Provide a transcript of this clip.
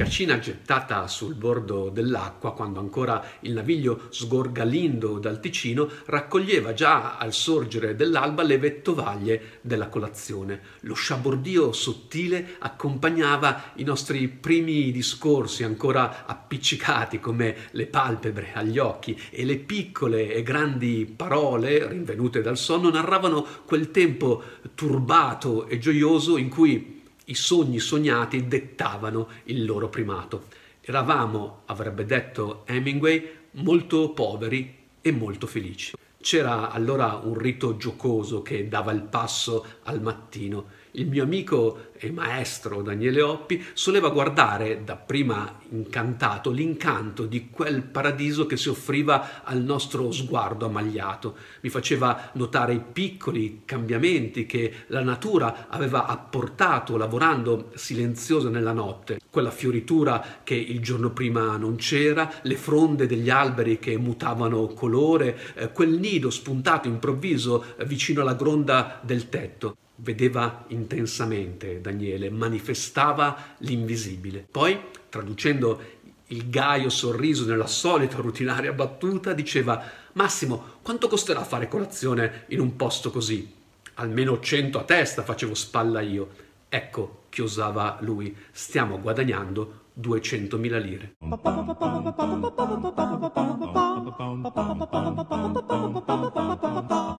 La cascina gettata sul bordo dell'acqua, quando ancora il naviglio sgorgalindo dal Ticino raccoglieva già al sorgere dell'alba le vettovaglie della colazione. Lo sciabordio sottile accompagnava i nostri primi discorsi ancora appiccicati come le palpebre agli occhi e le piccole e grandi parole rinvenute dal sonno narravano quel tempo turbato e gioioso in cui i sogni sognati dettavano il loro primato. Eravamo, avrebbe detto Hemingway, molto poveri e molto felici. C'era allora un rito giocoso che dava il passo al mattino. Il mio amico e maestro Daniele Oppi soleva guardare dapprima incantato l'incanto di quel paradiso che si offriva al nostro sguardo ammagliato. Mi faceva notare i piccoli cambiamenti che la natura aveva apportato lavorando silenziosa nella notte. Quella fioritura che il giorno prima non c'era, le fronde degli alberi che mutavano colore, eh, quel nido spuntato improvviso vicino alla gronda del tetto vedeva intensamente Daniele, manifestava l'invisibile. Poi, traducendo il gaio sorriso nella solita rutinaria battuta, diceva Massimo, quanto costerà fare colazione in un posto così? Almeno cento a testa, facevo spalla io. Ecco, chiosava lui, stiamo guadagnando 200.000 lire.